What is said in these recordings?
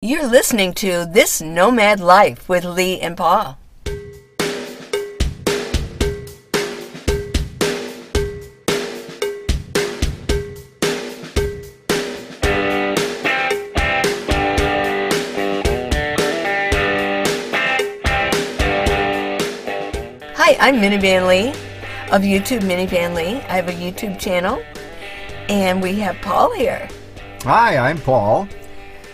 You're listening to This Nomad Life with Lee and Paul. Hi, I'm Minivan Lee of YouTube Minivan Lee. I have a YouTube channel, and we have Paul here. Hi, I'm Paul.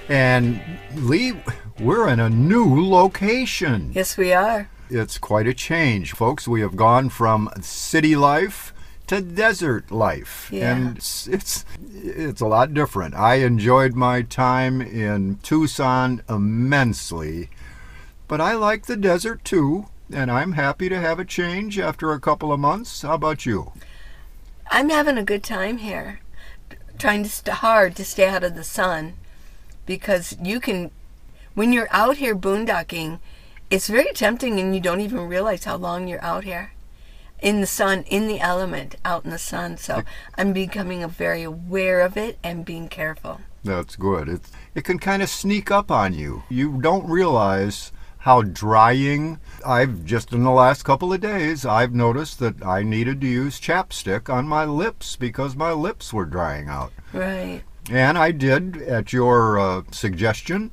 And Lee, we're in a new location. Yes, we are. It's quite a change, folks. We have gone from city life to desert life. Yeah. And it's, it's it's a lot different. I enjoyed my time in Tucson immensely, but I like the desert too, and I'm happy to have a change after a couple of months. How about you? I'm having a good time here, trying to st- hard to stay out of the sun, because you can, when you're out here boondocking, it's very tempting, and you don't even realize how long you're out here, in the sun, in the element, out in the sun. So I'm becoming very aware of it and being careful. That's good. It it can kind of sneak up on you. You don't realize how drying. I've just in the last couple of days I've noticed that I needed to use chapstick on my lips because my lips were drying out. Right. And I did at your uh, suggestion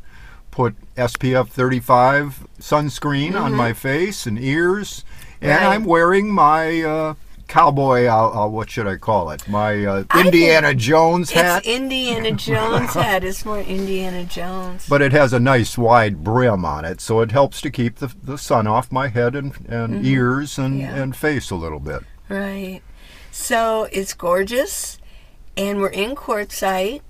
put SPF 35 sunscreen on my face and ears and Mm-hmm. Right. I'm wearing my uh, cowboy uh, uh, what should I call it? My uh, Indiana Jones hat. It's Indiana Jones hat. It's more Indiana Jones. but it has a nice wide brim on it, so it helps to keep the, the sun off my head and, and ears and, Mm-hmm. Yeah. and face a little bit. Right. So it's gorgeous, and we're in Quartzsite.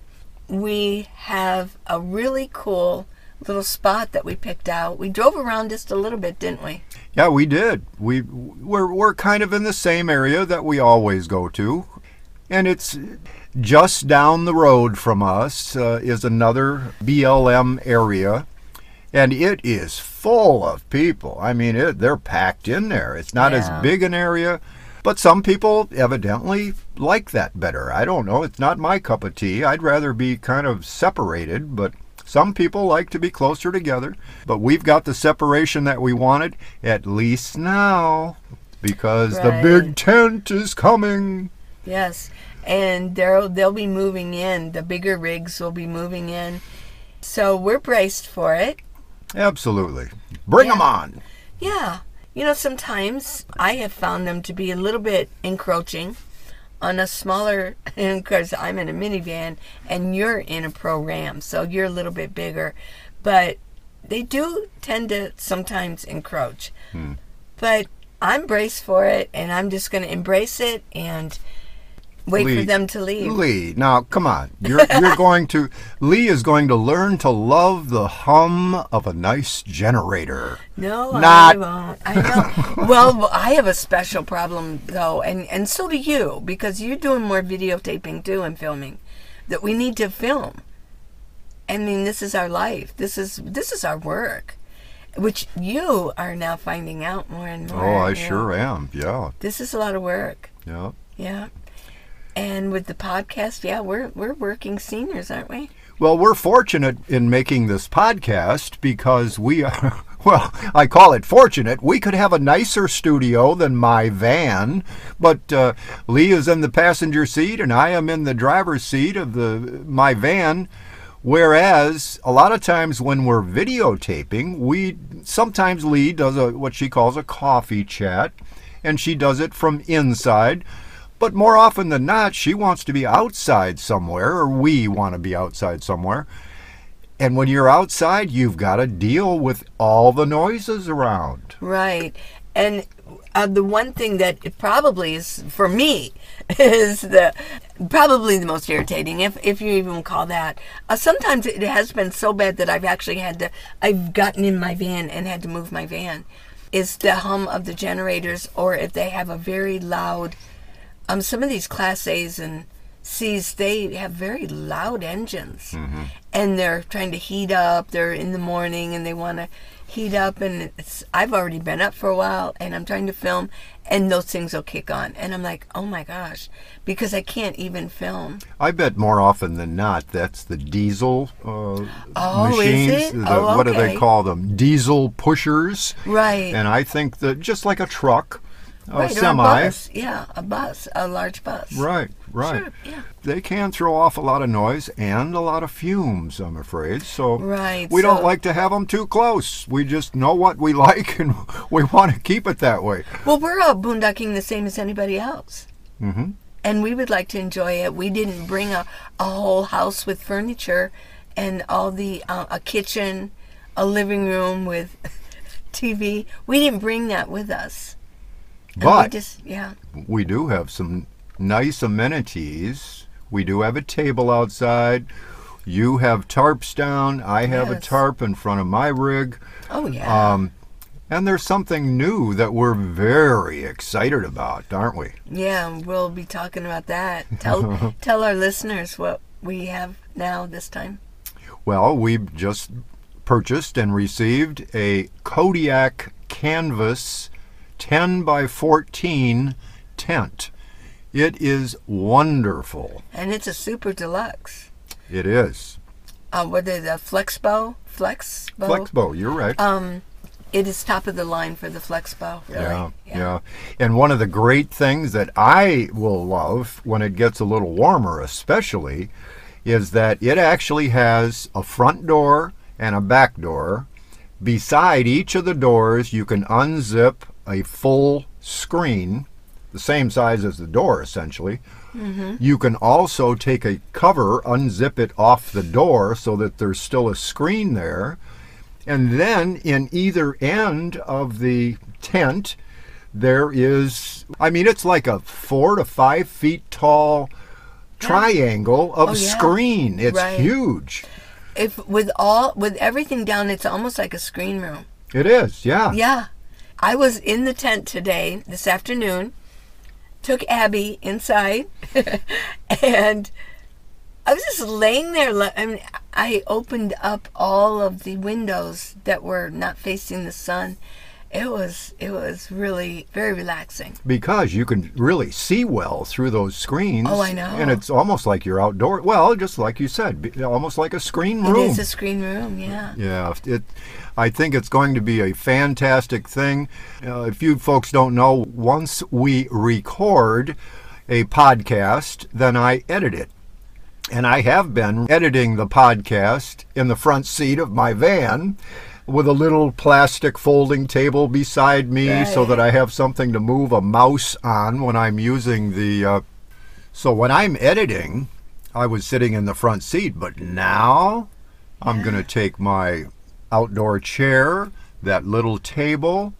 We have a really cool little spot that we picked out. We drove around just a little bit, didn't we? Yeah, we did. We we're we're kind of in the same area that we always go to, and it's just down the road from us uh, is another BLM area, and it is full of people. I mean, it, they're packed in there. It's not Yeah. as big an area, but some people evidently like that better. I don't know. It's not my cup of tea. I'd rather be kind of separated, but. Some people like to be closer together, but we've got the separation that we wanted, at least now, because the big tent is coming. Yes. And they'll they'll be moving in. The bigger rigs will be moving in. So we're braced for it. Absolutely. Bring them on. Yeah. You know, sometimes I have found them to be a little bit encroaching on a smaller, because I'm in a minivan and you're in a Pro Ram, so you're a little bit bigger. But they do tend to sometimes encroach. Hmm. But I'm braced for it and I'm just going to embrace it and wait for them to leave. Lee, now come on. You're you're going to Lee is going to learn to love the hum of a nice generator. No, Not. I won't. I know. well, I have a special problem though, and and so do you, because you're doing more videotaping too and filming. That we need to film. I mean, this is our life. This is this is our work, which you are now finding out more and more. Oh, I you sure am. Yeah. This is a lot of work. Yeah. Yeah. And with the podcast, yeah, we're we're working seniors, aren't we? Well, we're fortunate in making this podcast because we are, well, I call it fortunate. We could have a nicer studio than my van, but uh, Lee is in the passenger seat and I am in the driver's seat of the my van. Whereas a lot of times when we're videotaping, we sometimes Lee does a what she calls a coffee chat, and she does it from inside. But more often than not, she wants to be outside somewhere, or we want to be outside somewhere. And when you're outside, you've got to deal with all the noises around. Right. And uh, the one thing that probably is for me is the probably the most irritating, if if you even call that. Uh, sometimes it has been so bad that I've actually had to. I've gotten in my van and had to move my van. Is the hum of the generators, or if they have a very loud. Um, some of these Class A's and C's, they have very loud engines, and they're trying to heat up. They're in the morning and they want to heat up and it's I've already been up for a while and I'm trying to film and those things will kick on and I'm like, "Oh my gosh," because I can't even film. I bet more often than not that's the diesel uh, Oh, is machines. it? The, Oh, What do they call them? Diesel pushers. Right. And I think that just like a truck, a right, or semi. bus. Yeah, a bus, a large bus. Right, right. Sure, yeah. They can throw off a lot of noise and a lot of fumes, I'm afraid. So Right, we don't like to have them too close. We just know what we like and we want to keep it that way. Well, we're all boondocking the same as anybody else. Mm-hmm. and we would like to enjoy it. We didn't bring a, a whole house with furniture and all the uh, a kitchen, a living room with TV. We didn't bring that with us. And we But just yeah, we do have some nice amenities. We do have a table outside. You have tarps down. I have a tarp in front of my rig. oh yeah, Um, and there's something new that we're very excited about, aren't we? yeah. We'll be talking about that. Tell tell our listeners what we have now this time. Well, we've just purchased and received a Kodiak Canvas 10 by 14 tent. It is wonderful. And it's a super deluxe. It is. Uh, what is the Flexbow? Flexbow. Flexbow, you're right. Um, it is top of the line for the Flexbow. Really. Yeah, yeah. And one of the great things that I will love when it gets a little warmer, especially, is that it actually has a front door and a back door. Beside each of the doors, you can unzip a full screen, the same size as the door essentially. Mm-hmm. You can also take a cover, unzip it off the door so that there's still a screen there. And then in either end of the tent, there is, I mean, it's like a four to five feet tall triangle of Oh, yeah. screen. It's Right. huge. If with all with everything down, it's almost like a screen room. It is, yeah. Yeah. I was in the tent today, this afternoon, took Abby inside, and I was just laying there. I mean, I opened up all of the windows that were not facing the sun. It was it was really very relaxing. Because you can really see well through those screens. Oh, I know. And it's almost like you're outdoor. Well, just like you said, almost like a screen room. It is a screen room, yeah. Yeah, it. I think it's going to be a fantastic thing. Uh, if you folks don't know, once we record a podcast, then I edit it. And I have been editing the podcast in the front seat of my van with a little plastic folding table beside me so that I have something to move a mouse on when I'm using the. Uh, so when I'm editing, I was sitting in the front seat, but now I'm going to take my outdoor chair, that little table,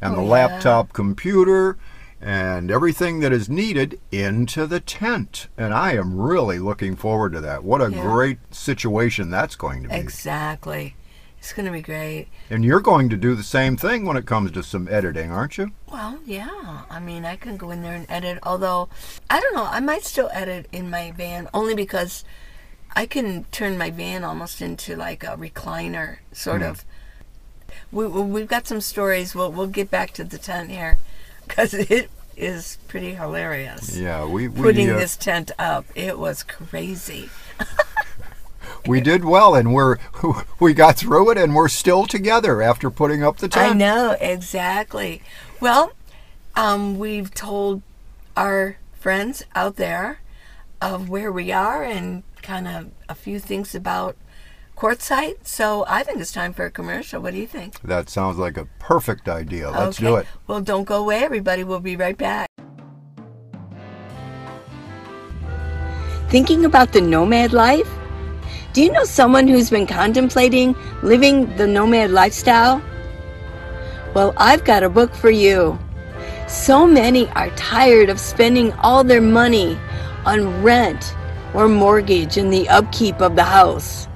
and Oh, the yeah. laptop computer and everything that is needed into the tent. And I am really looking forward to that. What a Yeah. great situation that's going to be. Exactly. It's going to be great. And you're going to do the same thing when it comes to some editing, aren't you? Well, yeah. I mean, I can go in there and edit. Although, I don't know. I might still edit in my van only because I can turn my van almost into like a recliner, sort of. We, we- we've got some stories. We'll we'll get back to the tent here because it is pretty hilarious. Yeah, we we, Putting uh, this tent up, it was crazy. we did well, and we're we got through it, and we're still together after putting up the tent. I know exactly. Well, um, we've told our friends out there of where we are and kind of a few things about Quartzsite. So I think it's time for a commercial. What do you think? That sounds like a perfect idea. Let's okay. do it. Well, don't go away, everybody. We'll be right back. Thinking about the nomad life? Do you know someone who's been contemplating living the nomad lifestyle? Well, I've got a book for you. So many are tired of spending all their money on rent or mortgage and the upkeep of the house.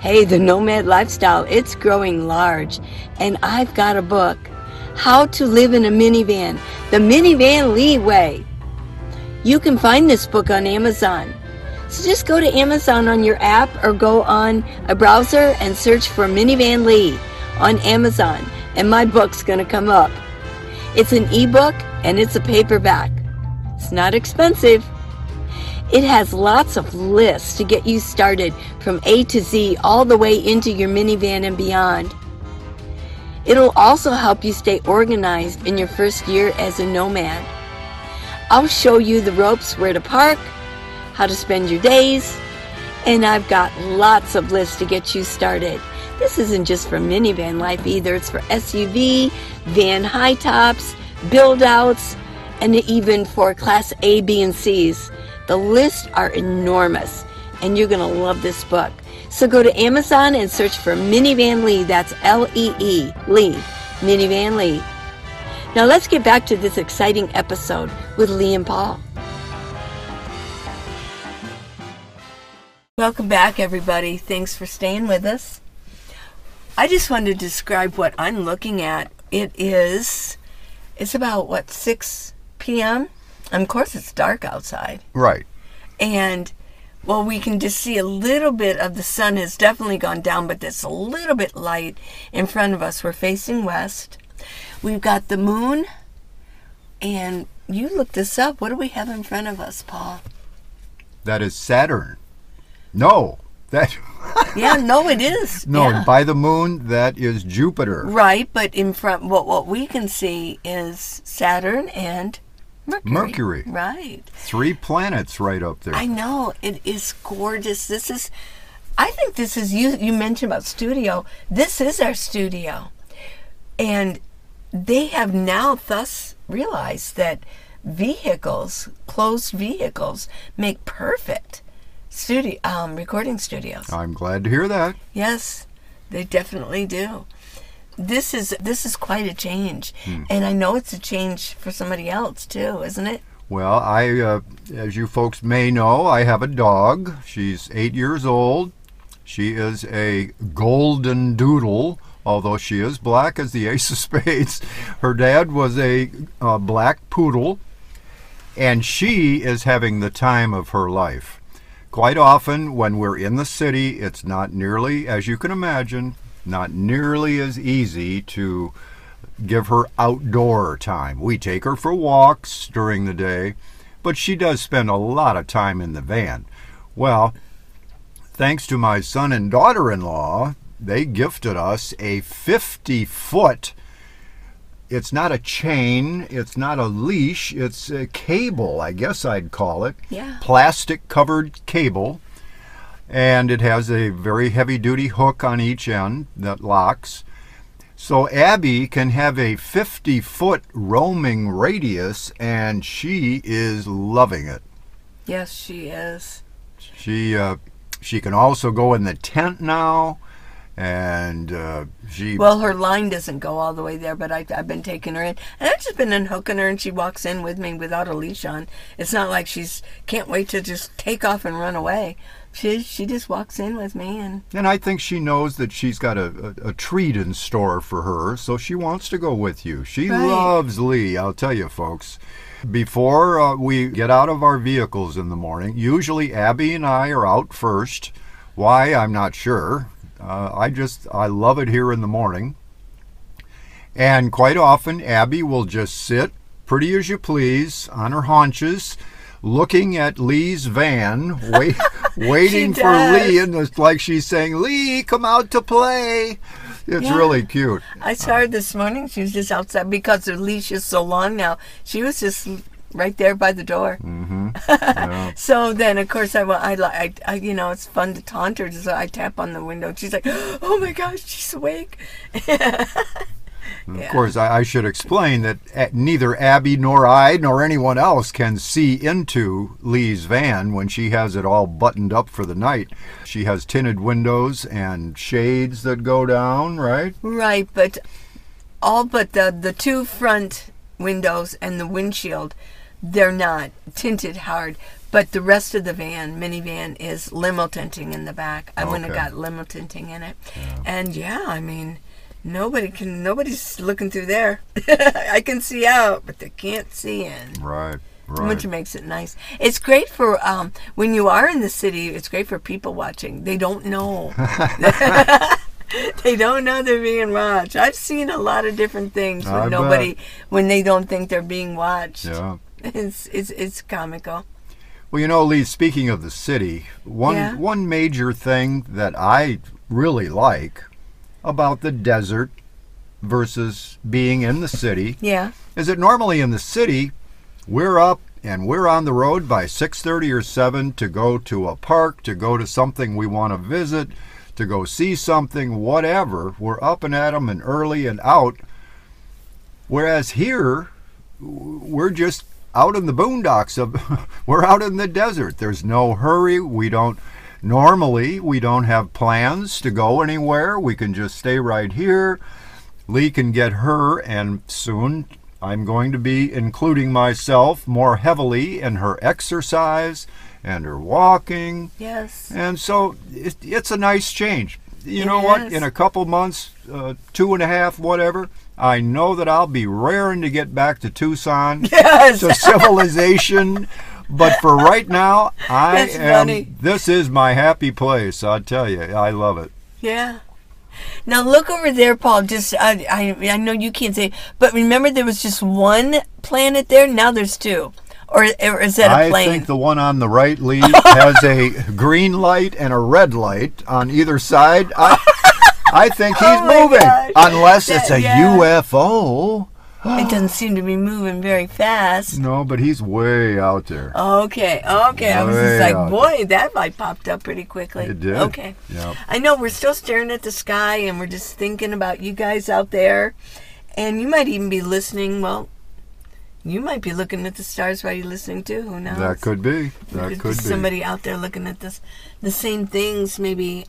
Hey, the nomad lifestyle, it's growing large, and I've got a book. How to Live in a Minivan, the Minivan Leeway. You can find this book on Amazon. So just go to Amazon on your app or go on a browser and search for Minivan Lee. on Amazon, and my book's going to come up. It's an ebook and it's a paperback. It's not expensive. It has lots of lists to get you started from A to Z all the way into your minivan and beyond. It'll also help you stay organized in your first year as a nomad. I'll show you the ropes where to park, how to spend your days, and I've got lots of lists to get you started. This isn't just for minivan life either, it's for SUV, van high tops, build outs, and even for class A, B, and C's. The lists are enormous, and you're going to love this book. So go to Amazon and search for Minivan Lee. That's L E E, Lee. Minivan Lee. Now let's get back to this exciting episode with Lee and Paul. Welcome back, everybody. Thanks for staying with us. I just wanted to describe what I'm looking at. It is, it's about what, 6 p.m.? And of course, it's dark outside. Right. And well, we can just see a little bit of the sun has definitely gone down, but there's a little bit light in front of us. We're facing west. We've got the moon, and you looked this up. What do we have in front of us, Paul? That is Saturn. No, that. yeah, no, it is. No, yeah. by the moon, that is Jupiter. Right, but in front, what what we can see is Saturn and Mercury. Mercury. Right. Three planets right up there. I know. It is gorgeous. This is I think this is you you mentioned about studio. This is our studio. And they have now thus realized that vehicles, closed vehicles, make perfect studio um, recording studios. I'm glad to hear that. Yes, they definitely do this is this is quite a change, hmm. and I know it's a change for somebody else too, isn't it? Well, I, uh, as you folks may know, I have a dog. She's eight years old. She is a golden doodle, although she is black as the ace of spades. Her dad was a uh, black poodle, and she is having the time of her life. Quite often, when we're in the city, it's not nearly, as you can imagine, not nearly as easy to give her outdoor time. We take her for walks during the day, but she does spend a lot of time in the van. Well, thanks to my son and daughter in law, they gifted us a 50 foot. It's not a chain, it's not a leash, it's a cable, I guess I'd call it. Yeah. Plastic covered cable and it has a very heavy duty hook on each end that locks. So Abby can have a 50 foot roaming radius and she is loving it. Yes, she is. She uh, she can also go in the tent now and uh, she well her line doesn't go all the way there but I, have been taking her in and i've just been unhooking her and she walks in with me without a leash on it's not like she's can't wait to just take off and run away she she just walks in with me and and I think she knows that she's got a, a, a treat in store for her, so she wants to go with you. She right. loves Lee, I'll tell you, folks. Before uh, we get out of our vehicles in the morning, usually Abby and I are out first. Why I'm not sure. Uh, I just I love it here in the morning. And quite often, Abby will just sit, pretty as you please, on her haunches looking at Lee's van, wait, waiting for Lee, and it's like she's saying, "Lee, come out to play." It's yeah. really cute. I saw her this morning. She was just outside because her leash is so long now. She was just right there by the door. Mm-hmm. Yeah. so then, of course, I, I, I, I, you know, it's fun to taunt her. So I tap on the window. She's like, "Oh my gosh, she's awake." Yeah. Of course, I, I, should explain that neither Abby nor I nor anyone else can see into Lee's van when she has it all buttoned up for the night. She has tinted windows and shades that go down, right? Right, but all but the the two front windows and the windshield, they're not tinted hard. But the rest of the van, minivan, is limo tinting in the back. I okay. went and got limo tinting in it. Yeah. And yeah, I mean, nobody can nobody's looking through there i can see out but they can't see in right right which makes it nice it's great for um, when you are in the city it's great for people watching they don't know they don't know they're being watched. I've seen a lot of different things when I nobody, when they don't think they're being watched. Yeah. It's it's it's comical. Well, you know, Lee, speaking of the city, one Yeah. one major thing that I really like about the desert versus being in the city Yeah. is that normally in the city we're up and we're on the road by 6:30 or 7 to go to a park, to go to something we want to visit, to go see something, whatever. We're up and at 'em and early and out. Whereas here we're just out in the boondocks of we're out in the desert. There's no hurry. We don't normally we don't have plans to go anywhere. We can just stay right here. Lee can get her, and soon I'm going to be including myself more heavily in her exercise and her walking. Yes. And so it, it's a nice change. You It know what? In a couple months, uh, two and a half, whatever, I know that I'll be raring to get back to Tucson, Yes. to civilization. But for right now, I That's am. funny. This is my happy place. I tell you, I love it. Yeah. Now look over there, Paul. Just I, I I know you can't say, but remember there was just one planet there. Now there's two, or, or is that a I plane? I think the one on the right, Lee, has a green light and a red light on either side. I, I think oh he's Oh moving, gosh. unless it's a yeah. UFO. it doesn't seem to be moving very fast. No, but he's way out there. Okay, okay. I was just like, boy, that light popped up pretty quickly. It did. Okay. Yep. I know we're still staring at the sky and we're just thinking about you guys out there. And you might even be listening. Well, you might be looking at the stars while you're listening too. Who knows? That could be. There That could be. somebody out there looking at this, the same things maybe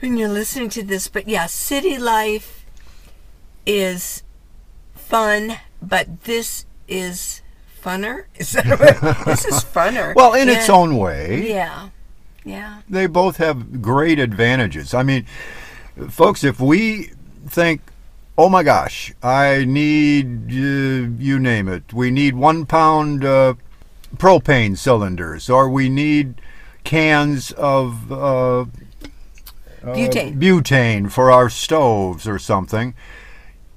when you're listening to this. But yeah, city life is fun, but this is funner. Is that right? this is funner. Well, in its own way, Yeah, yeah, they both have great advantages. I mean, folks, if we think, oh my gosh, I need, uh, you name it, we need one pound uh, propane cylinders, or we need cans of uh, uh, Butane. butane for our stoves or something.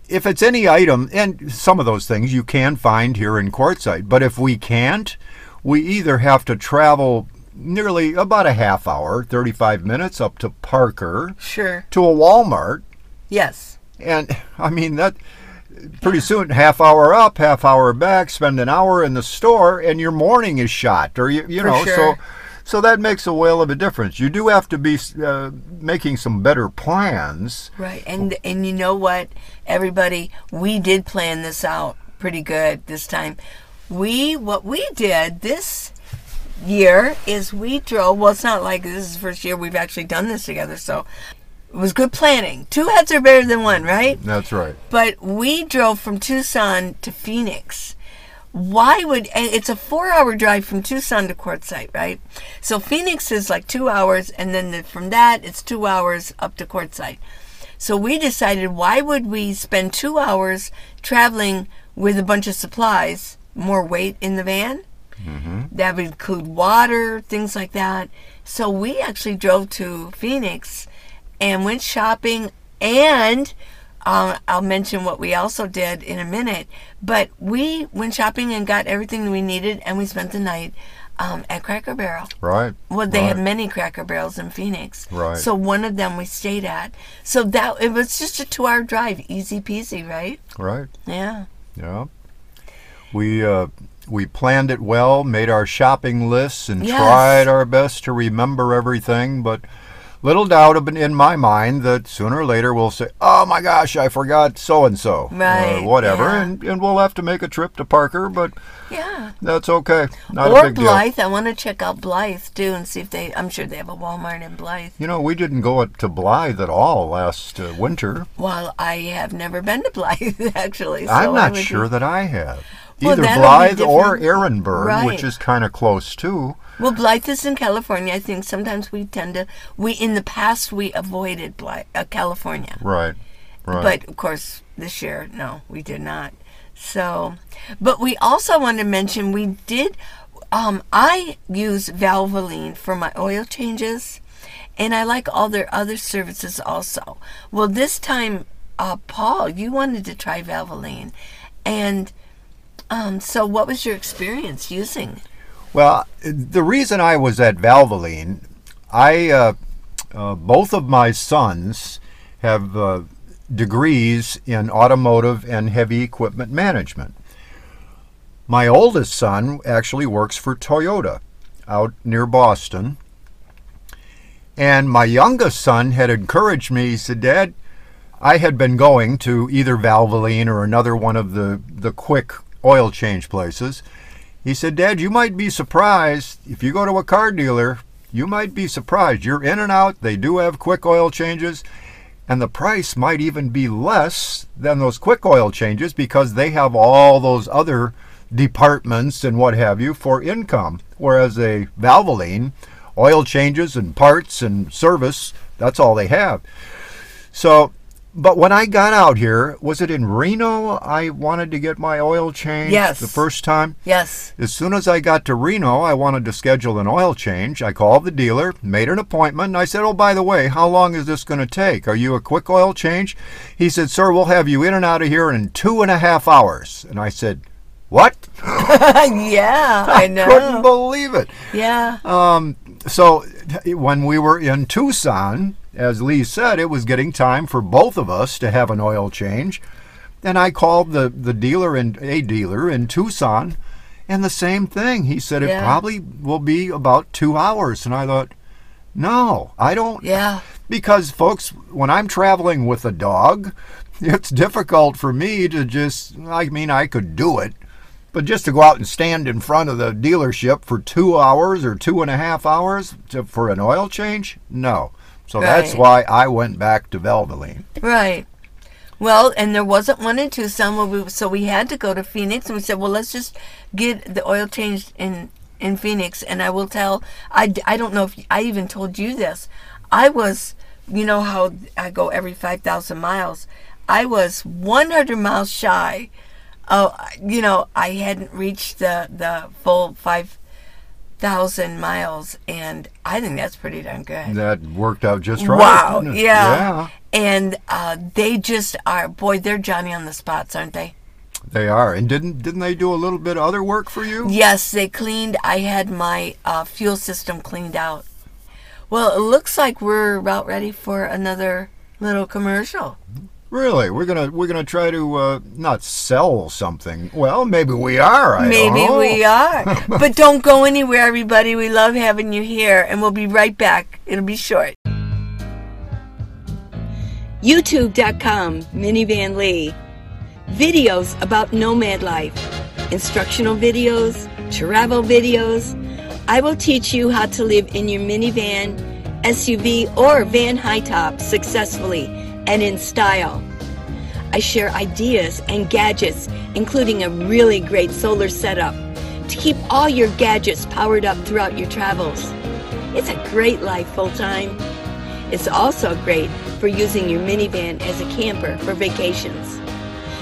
If it's any item, and some of those things you can find here in Quartzsite, but if we can't, we either have to travel nearly about a half hour, 35 minutes up to Parker, sure. to a Walmart, Yes, and I mean that pretty soon half hour up, half hour back, spend an hour in the store and your morning is shot or you, you For know sure. so so that makes a whale of a difference. You do have to be uh, making some better plans. right. And and you know what, everybody, we did plan this out pretty good this time. We what we did this year is we drove. Well, it's not like this is the first year we've actually done this together, so it was good planning. Two heads are better than one, right? That's right. But we drove from Tucson to Phoenix. Why would it's a four-hour drive from Tucson to Quartzsite, right? So Phoenix is like two hours, and then the, from that it's two hours up to Quartzsite. So we decided, why would we spend two hours traveling with a bunch of supplies, more weight in the van? Mm-hmm. That would include water, things like that. So we actually drove to Phoenix and went shopping and uh, I'll mention what we also did in a minute. But we went shopping and got everything we needed, and we spent the night um, at Cracker Barrel. Right. Well, they right. had many Cracker Barrels in Phoenix. Right. So one of them we stayed at. So that it was just a two-hour drive, easy peasy, right? Right. Yeah. Yeah. We uh, we planned it well, made our shopping lists, and Yes. tried our best to remember everything. But little doubt in my mind that sooner or later we'll say, "Oh my gosh, I forgot so and so," Right, whatever, yeah. and and we'll have to make a trip to Parker, but Yeah. that's okay. Not a or big deal. Blythe. I want to check out Blythe too and see if they. I'm sure they have a Walmart in Blythe. You know, we didn't go to Blythe at all last uh, winter. Well, I have never been to Blythe actually. So I'm not be- sure that I have. Well, Either that'll Blythe or. Ehrenberg, Right. which is kind of close too. Well, Blythe is in California. I think sometimes we tend to. We in the past we avoided Blythe, uh, California, Right. Right. but of course this year no, we did not. So, but we also want to mention we did. Um, I use Valvoline for my oil changes, and I like all their other services also. Well, this time, uh, Paul, you wanted to try Valvoline, and um, so what was your experience using? Well, the reason I was at Valvoline, I uh, uh, both of my sons have uh, degrees in automotive and heavy equipment management. My oldest son actually works for Toyota out near Boston. And my youngest son had encouraged me. He said, Dad, I had been going to either Valvoline or another one of the, the quick oil change places. He said, Dad, you might be surprised if you go to a car dealer, you might be surprised. You're in and out, they do have quick oil changes, and the price might even be less than those quick oil changes because they have all those other departments and what have you for income. Whereas a Valvoline, oil changes and parts and service, that's all they have. So, but when I got out here, was it in Reno? I wanted to get my oil changed Yes. the first time. Yes. As soon as I got to Reno, I wanted to schedule an oil change. I called the dealer, made an appointment, and I said, Oh, by the way, how long is this going to take? Are you a quick oil change? He said, Sir, we'll have you in and out of here in two and a half hours. And I said, What? yeah, I know. Couldn't believe it. yeah. Um, so when we were in Tucson, as Lee said, it was getting time for both of us to have an oil change. And I called the, the dealer in a dealer in Tucson, and the same thing. He said it probably will be about two hours. And I thought, no, I don't. Yeah. Because folks, when I'm traveling with a dog, it's difficult for me to just. I mean, I could do it, but just to go out and stand in front of the dealership for two hours or two and a half hours to, for an oil change, no. So that's why I went back to Valvoline. Right. Well, and there wasn't one in Tucson, where we, so we had to go to Phoenix, and we said, well, let's just get the oil changed in in Phoenix. And I will tell, I, I don't know if I even told you this. I was, you know how I go every five thousand miles. I was one hundred miles shy. Oh, you know, I hadn't reached the the full five thousand miles, and I think that's pretty darn good. That worked out just right. Wow. didn't? Yeah. And uh, they just are, boy, they're Johnny on the spots, aren't they? they are. And didn't didn't they do a little bit of other work for you? Yes, they cleaned. I had my uh, fuel system cleaned out. Well, it looks like we're about ready for another little commercial. Really? We're gonna we're gonna try to uh, not sell something. Well, maybe we are. I Maybe don't know. we are. but don't go anywhere, everybody. We love having you here, and we'll be right back. It'll be short. YouTube.com, Minivan Lee. Videos about nomad life, instructional videos, travel videos. I will teach you how to live in your minivan, SUV, or van high top successfully and in style. I share ideas and gadgets, including a really great solar setup to keep all your gadgets powered up throughout your travels. It's a great life full time. It's also great for using your minivan as a camper for vacations.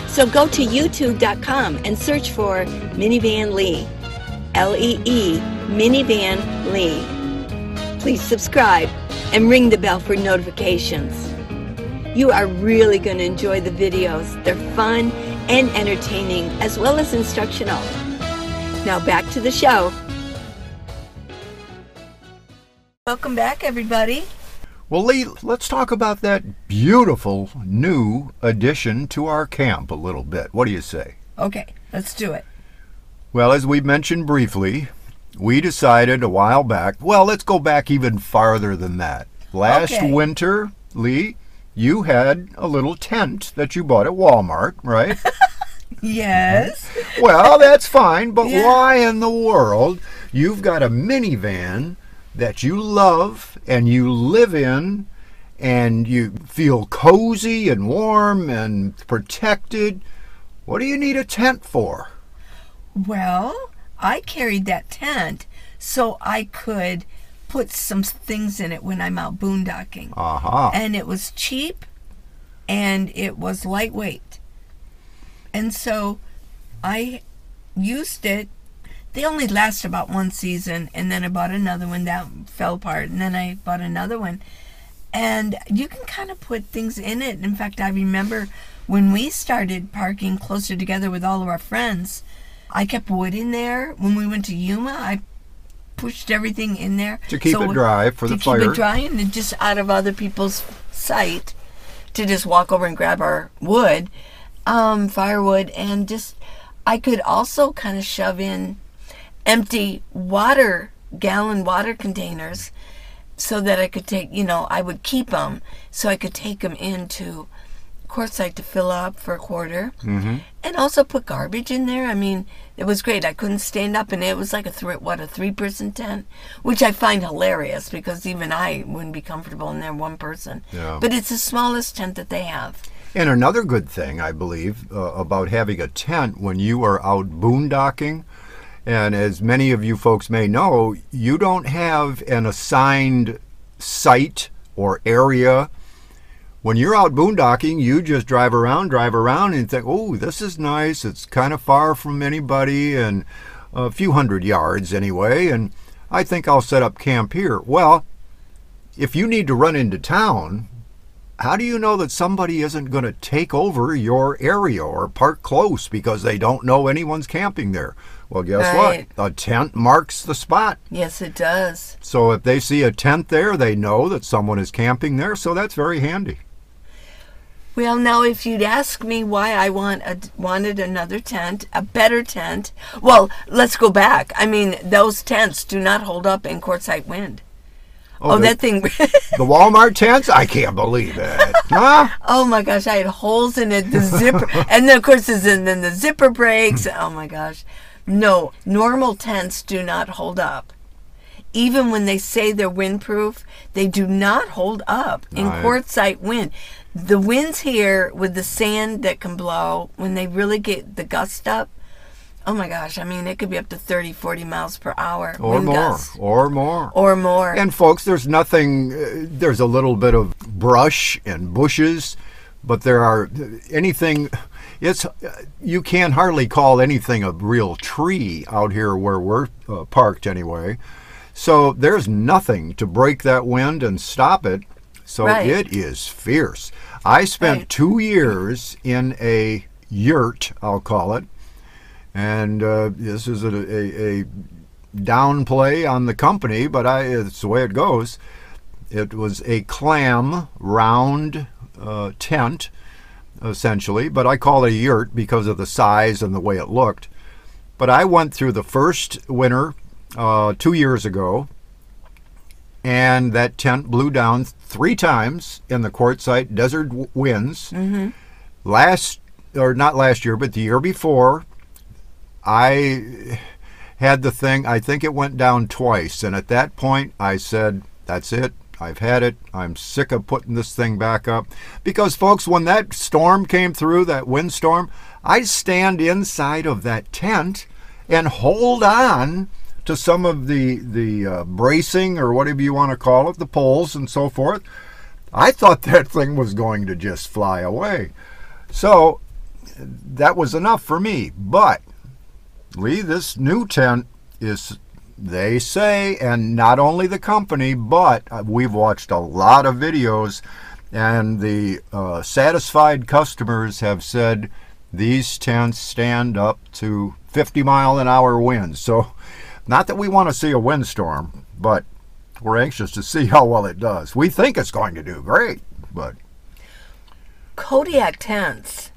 So go to youtube.com and search for Minivan Lee. L E E, Minivan Lee. Please subscribe and ring the bell for notifications. You are really going to enjoy the videos. They're fun and entertaining as well as instructional. Now back to the show. Welcome back, everybody. Well, Lee, let's talk about that beautiful new addition to our camp a little bit. What do you say? Okay, let's do it. Well, as we mentioned briefly, we decided a while back. Well, let's go back even farther than that. Last Okay. winter, Lee, you had a little tent that you bought at Walmart, right? Yes. Mm-hmm. well, that's fine, but Yeah. why in the world you've got a minivan that you love and you live in and you feel cozy and warm and protected? What do you need a tent for? Well, I carried that tent so I could put some things in it when I'm out boondocking. Aha. and it was cheap and it was lightweight. And so I used it they only last about one season, and then I bought another one that fell apart, and then I bought another one, and you can kind of put things in it. In fact, I remember when we started parking closer together with all of our friends, I kept wood in there. When we went to Yuma, I pushed everything in there To keep So it dry for the firewood. to keep it dry and just out of other people's sight to just walk over and grab our wood, um, firewood, and just I could also kind of shove in empty water gallon water containers so that I could take, you know, I would keep them so I could take them into Quartzsite to fill up for a quarter, hmm and also put garbage in there. I mean, it was great. I couldn't stand up, and it was like a three, what a three person tent, which I find hilarious because even I wouldn't be comfortable in there one person. Yeah. But it's the smallest tent that they have. And another good thing, I believe, uh, about having a tent when you are out boondocking, and as many of you folks may know, you don't have an assigned site or area. When you're out boondocking, you just drive around, drive around, and think, oh, this is nice. It's kind of far from anybody and a few hundred yards anyway, and I think I'll set up camp here. Well, if you need to run into town, how do you know that somebody isn't going to take over your area or park close because they don't know anyone's camping there? Well, guess Right. what? A tent marks the spot. Yes, it does. So if they see a tent there, they know that someone is camping there, so that's very handy. Well, now if you'd ask me why I want a, wanted another tent, a better tent, well, let's go back. I mean, those tents do not hold up in Quartzsite wind. Oh, oh the, that thing. the Walmart tents? I can't believe it. huh? oh my gosh, I had holes in it. The zipper, and then of course, and then the zipper breaks. Oh my gosh, no, normal tents do not hold up. Even when they say they're windproof, they do not hold up in Right. Quartzsite wind. The winds here with the sand that can blow when they really get the gust up. Oh my gosh, I mean, it could be up to 30, 40 miles per hour. Or more. gusts. Or more. Or more. And folks, there's nothing, uh, there's a little bit of brush and bushes, but there are anything, it's, uh, you can hardly call anything a real tree out here where we're uh, parked anyway. So there's nothing to break that wind and stop it. So Right. it is fierce. I spent Right. two years in a yurt, I'll call it. And uh, this is a, a, a downplay on the company, but I, it's the way it goes. It was a clam round uh, tent, essentially, but I call it a yurt because of the size and the way it looked. But I went through the first winter uh, two years ago, and that tent blew down three times in the Quartzsite desert winds. Mm-hmm. Last, or not last year, but the year before, I had the thing, I think it went down twice. And at that point, I said, That's it. I've had it. I'm sick of putting this thing back up. Because, folks, when that storm came through, that windstorm, I stand inside of that tent and hold on to some of the, the uh, bracing or whatever you want to call it, the poles and so forth. I thought that thing was going to just fly away. So that was enough for me. But Lee, this new tent is, they say, and not only the company, but uh, we've watched a lot of videos, and the uh, satisfied customers have said these tents stand up to 50 mile an hour winds. So, not that we want to see a windstorm, but we're anxious to see how well it does. We think it's going to do great, but Kodiak tents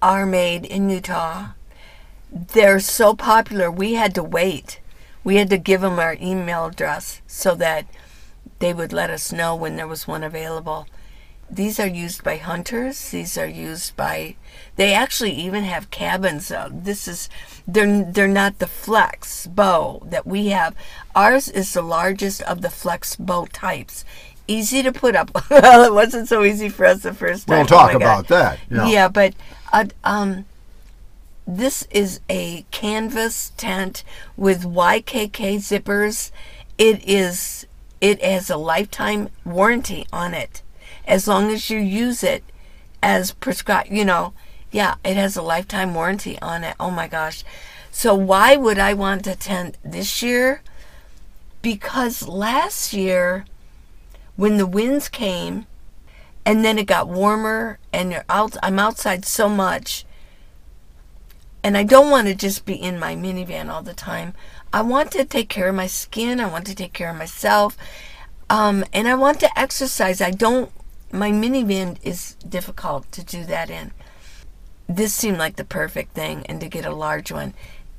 are made in Utah. They're so popular, we had to wait. We had to give them our email address so that they would let us know when there was one available. These are used by hunters. These are used by. They actually even have cabins. Uh, this is, they're they're not the flex bow that we have. Ours is the largest of the flex bow types. Easy to put up. well, it wasn't so easy for us the first time. we'll Oh talk God. about that. Yeah, but uh, um, this is a canvas tent with YKK zippers. It is. It has a lifetime warranty on it, as long as you use it as prescribed. You know, yeah, it has a lifetime warranty on it. Oh my gosh. So why would I want a tent this year? Because last year, when the winds came, and then it got warmer, and you're out, I'm outside so much, and I don't want to just be in my minivan all the time. I want to take care of my skin. I want to take care of myself, um, and I want to exercise. I don't. My minivan is difficult to do that in. This seemed like the perfect thing, and to get a large one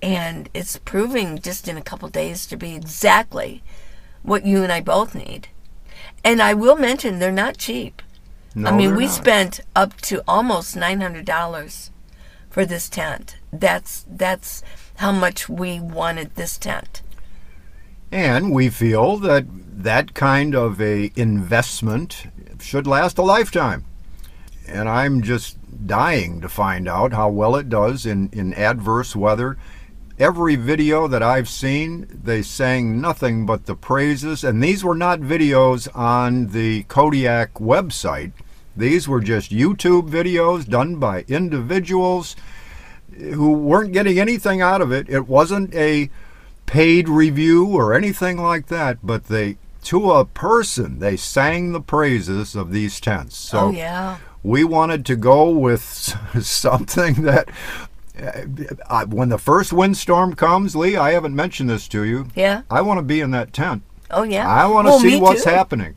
and it's proving just in a couple days to be exactly what you and I both need. And I will mention they're not cheap. No, I mean, we not. spent up to almost nine hundred dollars for this tent. That's that's how much we wanted this tent. And we feel that that kind of a investment should last a lifetime. And I'm just dying to find out how well it does in, in adverse weather. Every video that I've seen, they sang nothing but the praises. And these were not videos on the Kodiak website. These were just YouTube videos done by individuals who weren't getting anything out of it. It wasn't a paid review or anything like that, but they to a person they sang the praises of these tents. So oh yeah. We wanted to go with something that uh, when the first windstorm comes, Lee, I haven't mentioned this to you. Yeah. I want to be in that tent. Oh yeah. I want to Well, see what's too. happening.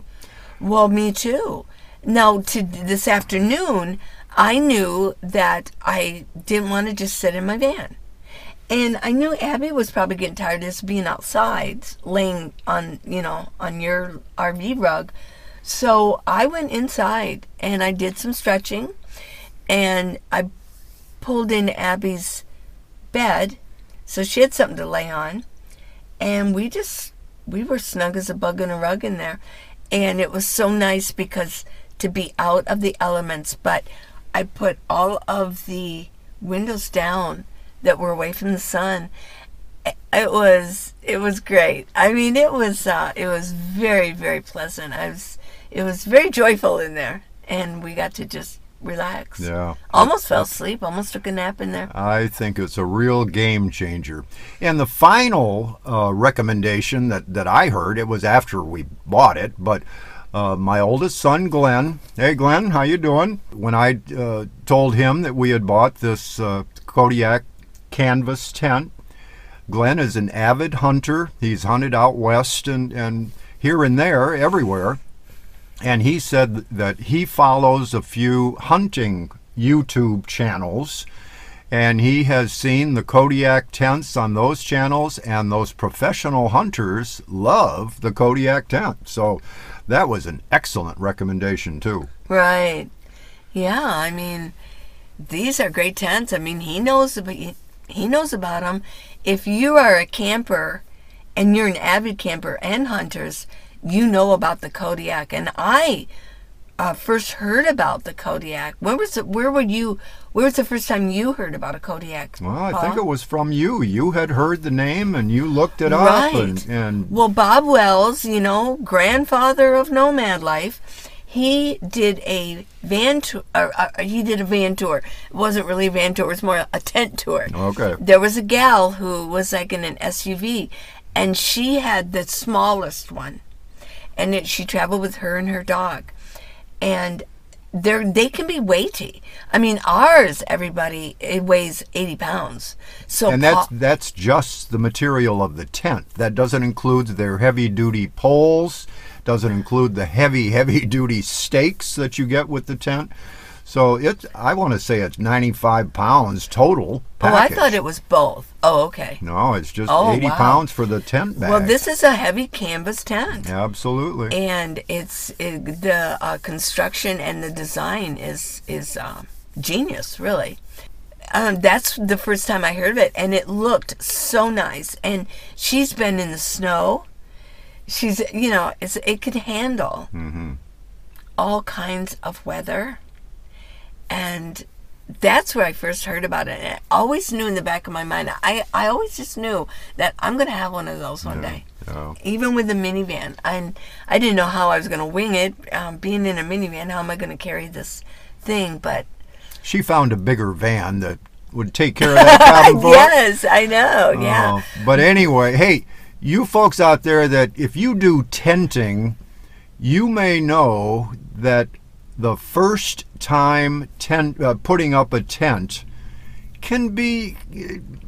Well, me too. Now, to this afternoon, I knew that I didn't want to just sit in my van. And I knew Abby was probably getting tired of just being outside, laying on, you know, on your RV rug. So I went inside and I did some stretching and I pulled in Abby's bed so she had something to lay on. And we just, we were snug as a bug in a rug in there. And it was so nice because to be out of the elements, but I put all of the windows down that were away from the sun. It was it was great. I mean, it was uh, it was very very pleasant. I was it was very joyful in there, and we got to just relax. Yeah. Almost fell asleep. Almost took a nap in there. I think it's a real game changer. And the final uh, recommendation that, that I heard, it was after we bought it, but uh, my oldest son, Glenn. Hey, Glenn, how you doing? When I uh, told him that we had bought this uh, Kodiak canvas tent, Glenn is an avid hunter. He's hunted out west and, and here and there, everywhere. And he said that he follows a few hunting YouTube channels and he has seen the Kodiak tents on those channels, and those professional hunters love the Kodiak tent. So that was an excellent recommendation, too. Right. Yeah. I mean, these are great tents. I mean, he knows about he knows about them. If you are a camper and you're an avid camper and hunters, you know about the Kodiak. And I uh, first heard about the Kodiak. When was it? Where were you? Where was the first time you heard about a Kodiak? Well, I Paul? think it was from you. You had heard the name and you looked it up. Right. And, and Well, Bob Wells, you know, grandfather of Nomad Life, he did a van tour. Or, uh, he did a van tour. It wasn't really a van tour; it was more a tent tour. Okay. There was a gal who was like in an SUV, and she had the smallest one, and it, she traveled with her and her dog, and they're they can be weighty. I mean, ours, everybody, it weighs eighty pounds. So and that's that's just the material of the tent. That doesn't include their heavy duty poles, doesn't include the heavy heavy duty stakes that you get with the tent. So it's I want to say it's 95 pounds total. oh, I thought it was both. Oh, okay. No, it's just Oh, 80 wow. pounds for the tent bag. Well, this is a heavy canvas tent. Absolutely. and it's it, the uh, construction and the design is is um, genius, really. Um, that's the first time I heard of it, and it looked so nice. And she's been in the snow. She's you know it's it could handle all kinds of weather, and that's where I first heard about it. And I always knew in the back of my mind. I I always just knew that I'm gonna have one of those one day Yeah. even with the minivan. And I didn't know how I was going to wing it. Um, being in a minivan, how am I going to carry this thing? But She found a bigger van that would take care of that problem for yes, I know. Yeah. Oh, but anyway, hey, you folks out there that if you do tenting, you may know that the first time tent uh, putting up a tent can be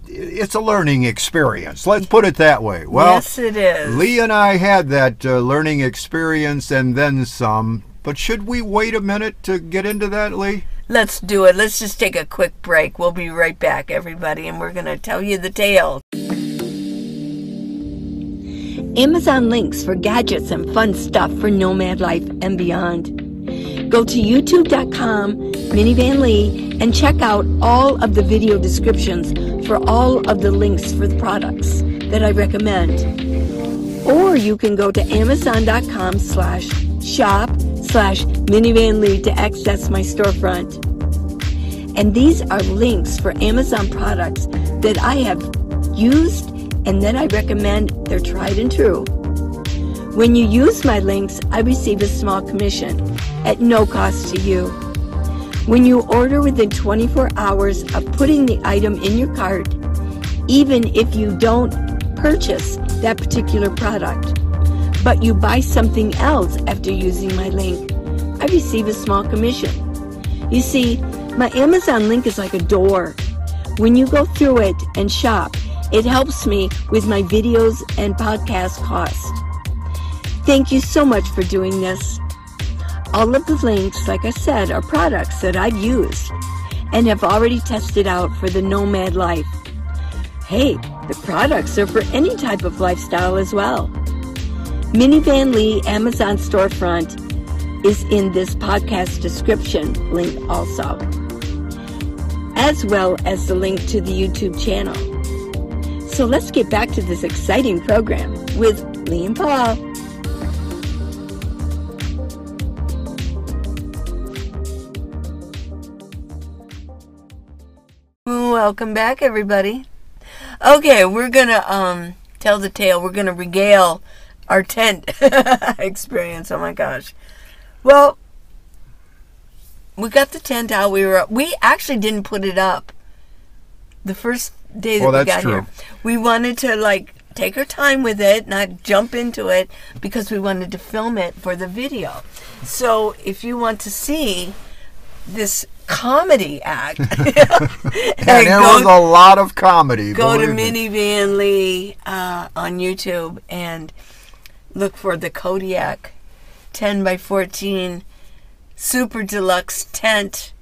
it's a learning experience. Let's put it that way. Well, yes, it is. Lee and I had that uh, learning experience and then some. But should we wait a minute to get into that, Lee? Let's do it. Let's just take a quick break. We'll be right back, everybody, and we're going to tell you the tale. Amazon links for gadgets and fun stuff for nomad life and beyond. Go to youtube.com, Minivan Lee, and check out all of the video descriptions for all of the links for the products that I recommend. Or you can go to amazon.com slash shop slash Minivan Lee to access my storefront. And these are links for Amazon products that I have used and that I recommend. They're tried and true. When you use my links, I receive a small commission at no cost to you. When you order within 24 hours of putting the item in your cart, even if you don't purchase that particular product, but you buy something else after using my link, I receive a small commission. You see, my Amazon link is like a door. When you go through it and shop, it helps me with my videos and podcast costs. Thank you so much for doing this. All of the links, like I said, are products that I've used and have already tested out for the nomad life. Hey, the products are for any type of lifestyle as well. Minivan Lee Amazon storefront is in this podcast description link also, as well as the link to the YouTube channel. So let's get back to this exciting program with Lee and Paul. Welcome back, everybody. Okay, we're gonna um tell the tale. We're gonna regale our tent experience. Oh my gosh. Well, we got the tent out. We were we actually didn't put it up the first day that Well, we got true. here. We wanted to like take our time with it, not jump into it because we wanted to film it for the video. So if you want to see this comedy act, And there was a lot of comedy. go to. Minivan Lee uh, on YouTube and look for the Kodiak 10 by 14 super deluxe tent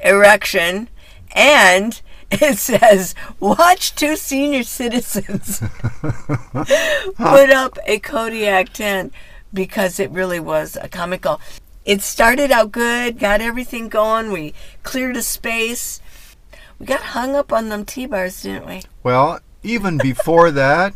erection and it says watch two senior citizens put up a Kodiak tent because it really was a comical. It started out good, got everything going. We cleared a space. We got hung up on them T-bars, didn't we? Well, even before that,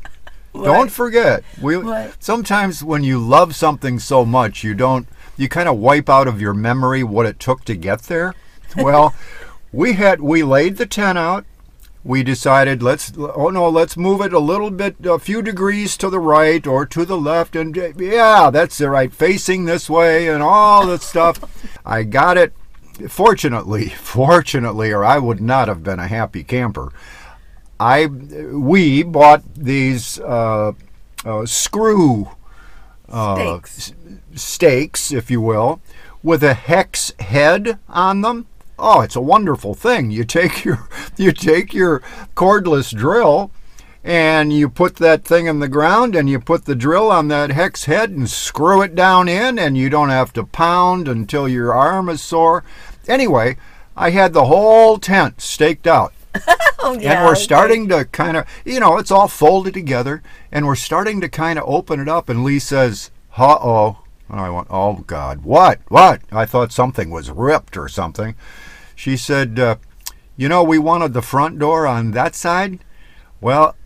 don't forget. We What? sometimes when you love something so much, you don't you kind of wipe out of your memory what it took to get there. Well, we had we laid the tent out. We decided let's oh no, let's move it a little bit a few degrees to the right or to the left and yeah, that's the right facing this way and all that stuff. I got it fortunately, fortunately or I would not have been a happy camper. I we bought these uh, uh, screw uh, Stakes. s- stakes, if you will, with a hex head on them. Oh, it's a wonderful thing. You take your you take your cordless drill and you put that thing in the ground and you put the drill on that hex head and screw it down in and you don't have to pound until your arm is sore. Anyway, I had the whole tent staked out Oh, yeah, and we're okay. starting to kind of, you know, it's all folded together, and we're starting to kind of open it up. And Lee says, "Uh oh." And I went, "Oh God, what? What?" I thought something was ripped or something. She said, uh, "You know, we wanted the front door on that side. Well,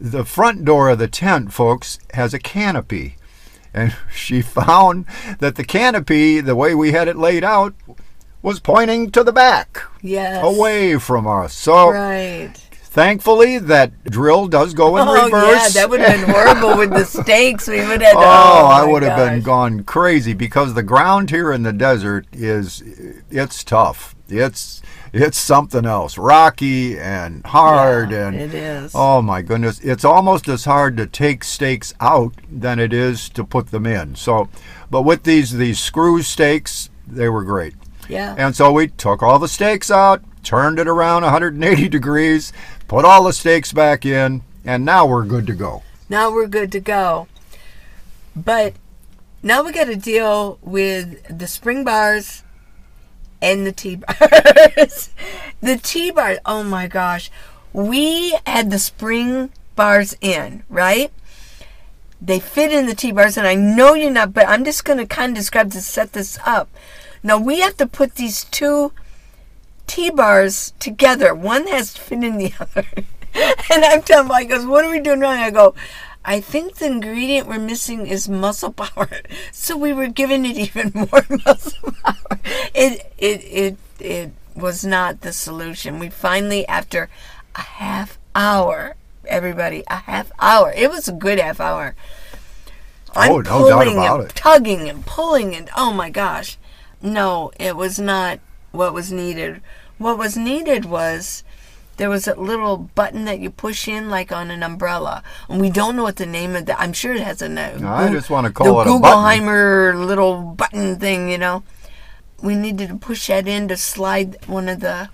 the front door of the tent, folks, has a canopy." And she found that the canopy, the way we had it laid out, was pointing to the back, Yes. away from us. So Right. Thankfully, that drill does go in Oh reverse. yeah, that would have been horrible with the stakes. We would have. Oh, Oh, I would have been gone crazy because the ground here in the desert is it's tough. It's it's something else, rocky and hard Yeah, and it is. Oh my goodness, it's almost as hard to take stakes out than it is to put them in. So, but with these these screw stakes, they were great. Yeah. And so we took all the stakes out, turned it around 180 degrees, put all the stakes back in, and now we're good to go. now we're good to go. But now we got to deal with the spring bars and the T bars. the T bars, oh my gosh. We had the spring bars in, right? They fit in the T bars, and I know you're not, but I'm just going to kind of describe to set this up. Now we have to put these two T bars together. One has to fit in the other. and I'm telling Mike, goes, What are we doing wrong? I go, I think the ingredient we're missing is muscle power. So we were giving it even more muscle power. It it it it was not the solution. We finally after a half hour, everybody, a half hour. It was a good half hour. Oh, I'm Oh, no doubt about and it. tugging and pulling and oh my gosh. No, it was not what was needed. What was needed was there was a little button that you push in like on an umbrella. And we don't know what the name of that. I'm sure it has a name. No, I just wanna the call it a button. Googleheimer little button thing, you know. We needed to push that in to slide one of the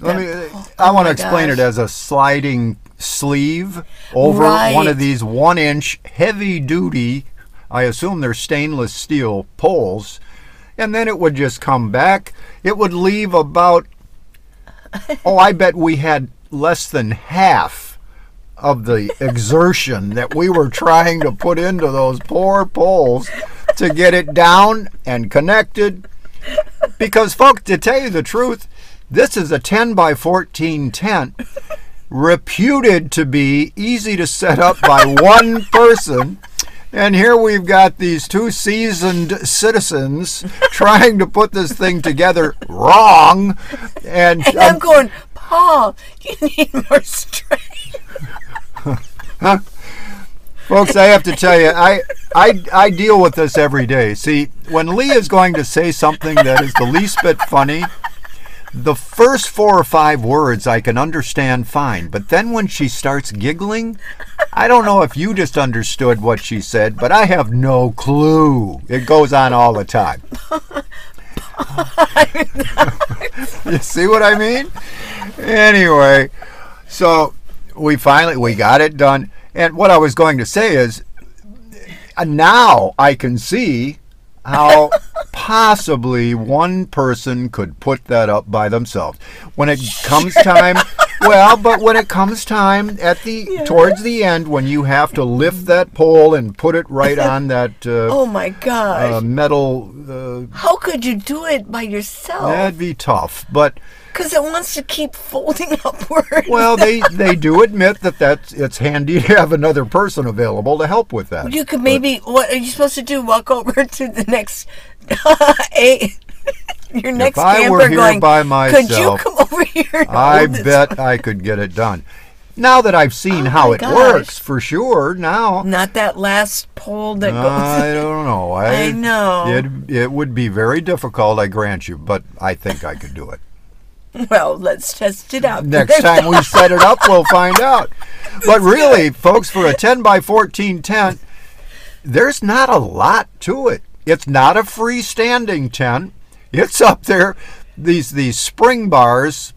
Let me. oh, I oh want to explain gosh. it as a sliding sleeve over Right. one of these one-inch heavy-duty. I assume they're stainless steel poles, and then it would just come back. It would leave about. oh, I bet we had less than half of the exertion that we were trying to put into those poor poles to get it down and connected. Because, folks, to tell you the truth, this is a 10 by 14 tent reputed to be easy to set up by one person. And here we've got these two seasoned citizens trying to put this thing together wrong. And, And I'm going, Paul, you need more strength. Folks, I have to tell you, I, I I deal with this every day. See, when Lee is going to say something that is the least bit funny, the first four or five words I can understand fine, but then when she starts giggling, I don't know if you just understood what she said, but I have no clue. It goes on all the time. you see what I mean? Anyway, so we finally we got it done. And what I was going to say is uh, now I can see how possibly one person could put that up by themselves. When it comes time, well, but when it comes time at the towards the end when you have to lift that pole and put it right on that uh, Oh my god uh, metal, uh, How could you do it by yourself? that'd be tough. But Because it wants to keep folding upward. well, they they do admit that that's it's handy to have another person available to help with that. you could maybe, what are you supposed to do? Walk over to the next, your next I camper were here going, by could you come over here and I bet I could get it done. Now that I've seen Oh how it gosh. works for sure, now Not that last pole that goes. I don't know. I, I know. it it would be very difficult, I grant you, but I think I could do it. well, let's test it out. Next time we set it up, we'll find out. But really, folks, for a 10 by 14 tent, there's not a lot to it. It's not a freestanding tent. It's up there. These these spring bars,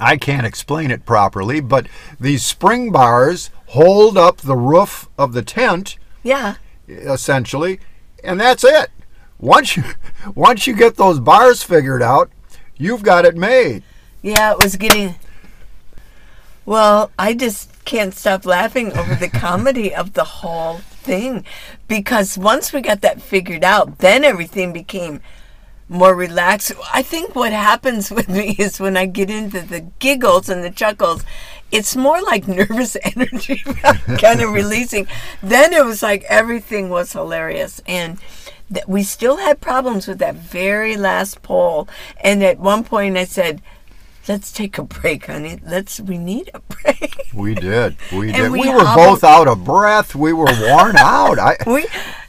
I can't explain it properly, but these spring bars hold up the roof of the tent Yeah. essentially, and that's it. Once you once you get those bars figured out, you've got it made. Yeah, it was getting. Well, I just can't stop laughing over the comedy of the whole thing because once we got that figured out, then everything became more relaxed. I think what happens with me is when I get into the giggles and the chuckles, it's more like nervous energy kind of releasing. Then it was like everything was hilarious. And th- we still had problems with that very last pole. And at one point I said, let's take a break, honey. Let's we need a break. We did. We did. we We, were both out of breath. We were worn out. I we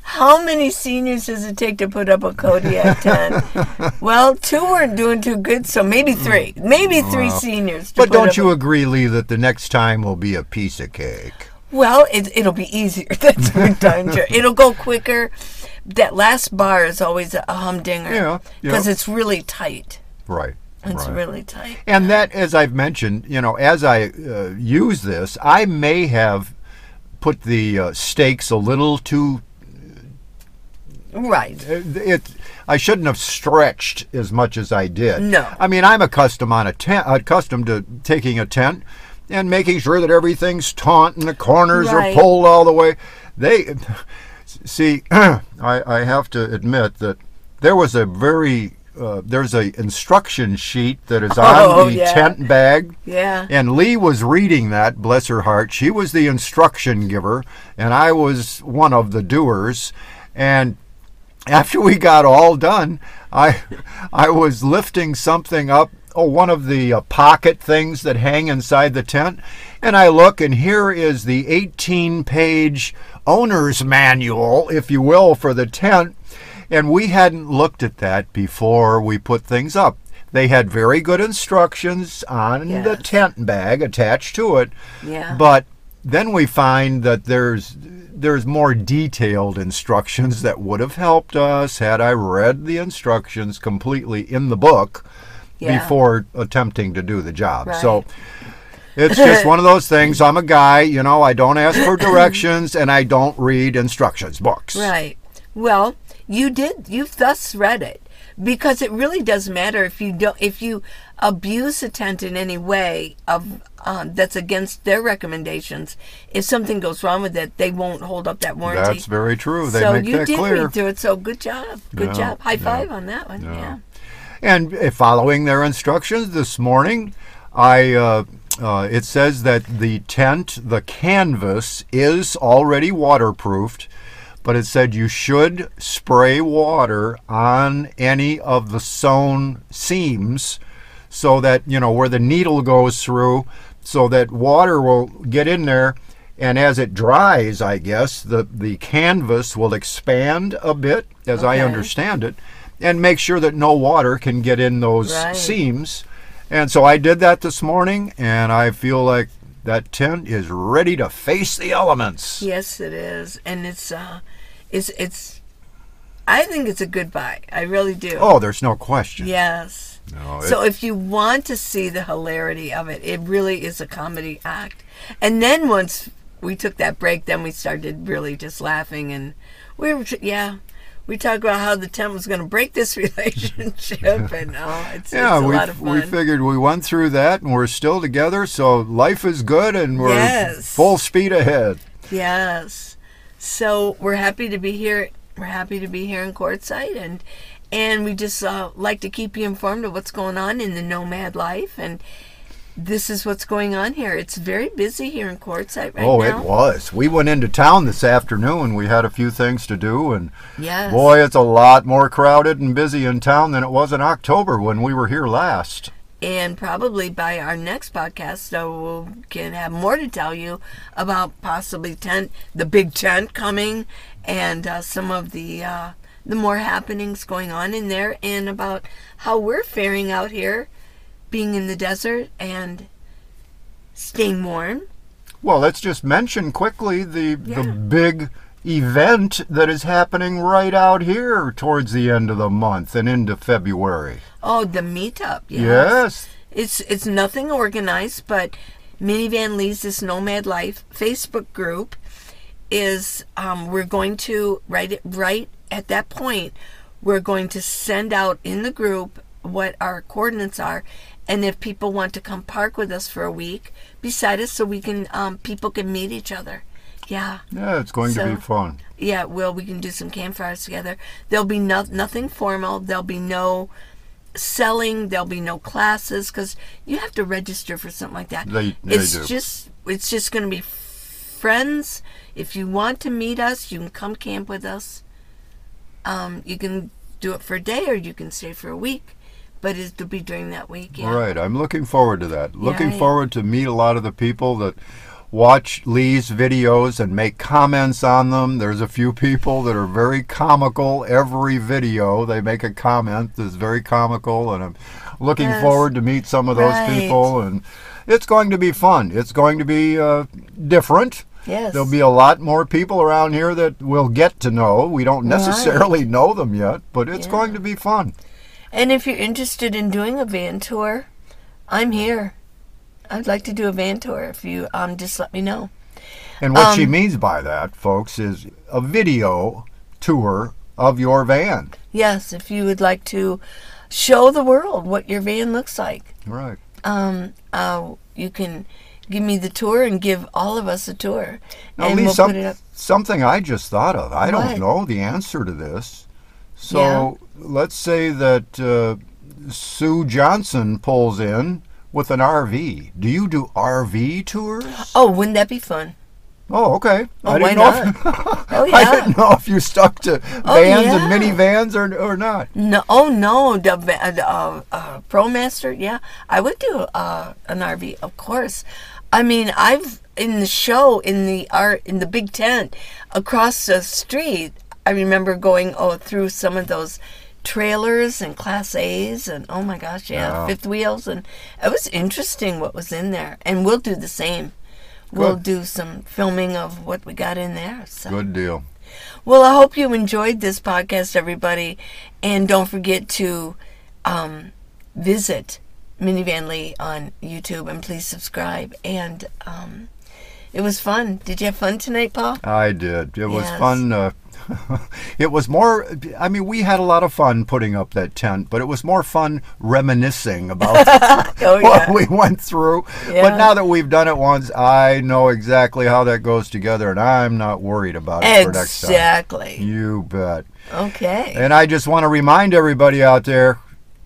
how many seniors does it take to put up a Kodiak tent? well, two weren't doing too good, so maybe mm. three. Maybe three seniors. To But don't you a- agree, Lee, that the next time will be a piece of cake? Well, it, it'll be easier. That's darn sure. It'll go quicker. That last bar is always a humdinger. Yeah, yeah. Because it's really tight. Right. It's right. really tight. And that, as I've mentioned, you know, as I uh, use this, I may have put the uh, stakes a little too. Right. It, it. I shouldn't have stretched as much as I did. No. I mean, I'm accustomed on a tent, accustomed to taking a tent and making sure that everything's taut and the corners Right. are pulled all the way. They see. I, I have to admit that there was a very uh, there's a instruction sheet that is on Oh, the yeah. tent bag. Yeah. And Lee was reading that, bless her heart. She was the instruction giver, and I was one of the doers. And after we got all done, I I was lifting something up, oh, one of the uh, pocket things that hang inside the tent, and I look, and here is the 18-page owner's manual, if you will, for the tent. And we hadn't looked at that before we put things up. They had very good instructions on the tent bag attached to it. Yeah. But then we find that there's there's more detailed instructions that would have helped us had I read the instructions completely in the book Yeah. before attempting to do the job. Right. So it's just one of those things. I'm a guy, you know, I don't ask for directions and I don't read instructions books. Right. Well, you did. You've thus read it because it really does matter if you don't if you abuse a tent in any way of um, that's against their recommendations. If something goes wrong with it, they won't hold up that warranty. That's very true. They so make you that did clear. read through it. So good job. Good Yeah, job. High yeah, five on that one. yeah. Yeah. And following their instructions this morning, I uh, uh, it says that the tent, the canvas, is already waterproofed, but it said you should spray water on any of the sewn seams, so that you know where the needle goes through, so that water will get in there. And as it dries, I guess the the canvas will expand a bit, as I understand it, and make sure that no water can get in those Right. seams. And so I did that this morning, and I feel like that tent is ready to face the elements. Yes, it is, and it's uh, it's it's. I think it's a good buy. I really do. Oh, there's no question. Yes. No, So if you want to see the hilarity of it, it really is a comedy act. And then once we took that break, then we started really just laughing and we were yeah. We talked about how the tent was going to break this relationship, and oh, it's, yeah, it's a we lot of fun. we figured we went through that, and we're still together. So life is good, and we're Yes. full speed ahead. Yes. So we're happy to be here. We're happy to be here in Quartzsite, and and we just uh, like to keep you informed of what's going on in the nomad life, and this is what's going on here. It's very busy here in Quartzsite right oh, now. Oh, it was. We went into town this afternoon. We had a few things to do, and Yes. boy, it's a lot more crowded and busy in town than it was in October when we were here last. And probably by our next podcast, so we can have more to tell you about possibly tent, the big tent coming, and uh, some of the uh, the more happenings going on in there, and about how we're faring out here, being in the desert and staying warm. Well, let's just mention quickly the Yeah. the big event that is happening right out here towards the end of the month and into February. Oh, the meetup. Yes. Yes. It's it's nothing organized, but Minivan Leads This Nomad Life Facebook group is um, we're going to right it right at that point we're going to send out in the group what our coordinates are and if people want to come park with us for a week beside us so we can um, people can meet each other yeah Yeah, it's going to be fun. yeah, well, we can do some campfires together. There'll be no, nothing formal. There'll be no selling. There'll be no classes because you have to register for something like that. They- they it's do. just it's just going to be friends. If you want to meet us, you can come camp with us. Um, you can do it for a day or you can stay for a week. But it'll be during that week. Yeah. Right. I'm looking forward to that. Looking Yeah. forward to meet a lot of the people that watch Lee's videos and make comments on them. There's a few people that are very comical. Every video they make a comment that's very comical, and I'm looking Yes. forward to meet some of those Right. people. And it's going to be fun. It's going to be uh, different. Yes. There'll be a lot more people around here that we'll get to know. We don't necessarily know them yet, but it's Yeah. going to be fun. And if you're interested in doing a van tour, I'm here. I'd like to do a van tour. If you um, just let me know. And what she Um, means by that, folks, is a video tour of your van. Yes, if you would like to show the world what your van looks like, Right. um, uh, you can give me the tour and give all of us a tour, Now, and Lee, we'll some- put it up. something I just thought of. I What? don't know the answer to this. So let's say that uh, Sue Johnson pulls in with an RV. Do you do RV tours? Oh, wouldn't that be fun? Oh, okay. Oh, I didn't know. If, Oh I didn't know if you stuck to Oh, vans yeah. and minivans or or not. No, oh no, the va- uh, uh, ProMaster. Yeah, I would do uh, an RV, of course. I mean, I've in the show in the art in the big tent across the street. I remember going oh through some of those trailers and class A's and oh my gosh, yeah, fifth wheels and it was interesting what was in there. And we'll do the same. We'll do some filming of what we got in there. So. Good deal. Well, I hope you enjoyed this podcast, everybody. And don't forget to um, visit Minivan Lee on YouTube and please subscribe. And um, it was fun. Did you have fun tonight, Paul? I did. It was fun. Uh, it was more. I mean, we had a lot of fun putting up that tent, but it was more fun reminiscing about Oh, what yeah. we went through. Yeah. But now that we've done it once, I know exactly how that goes together, and I'm not worried about it for next time. Exactly. You bet. Okay. And I just want to remind everybody out there: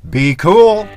be cool.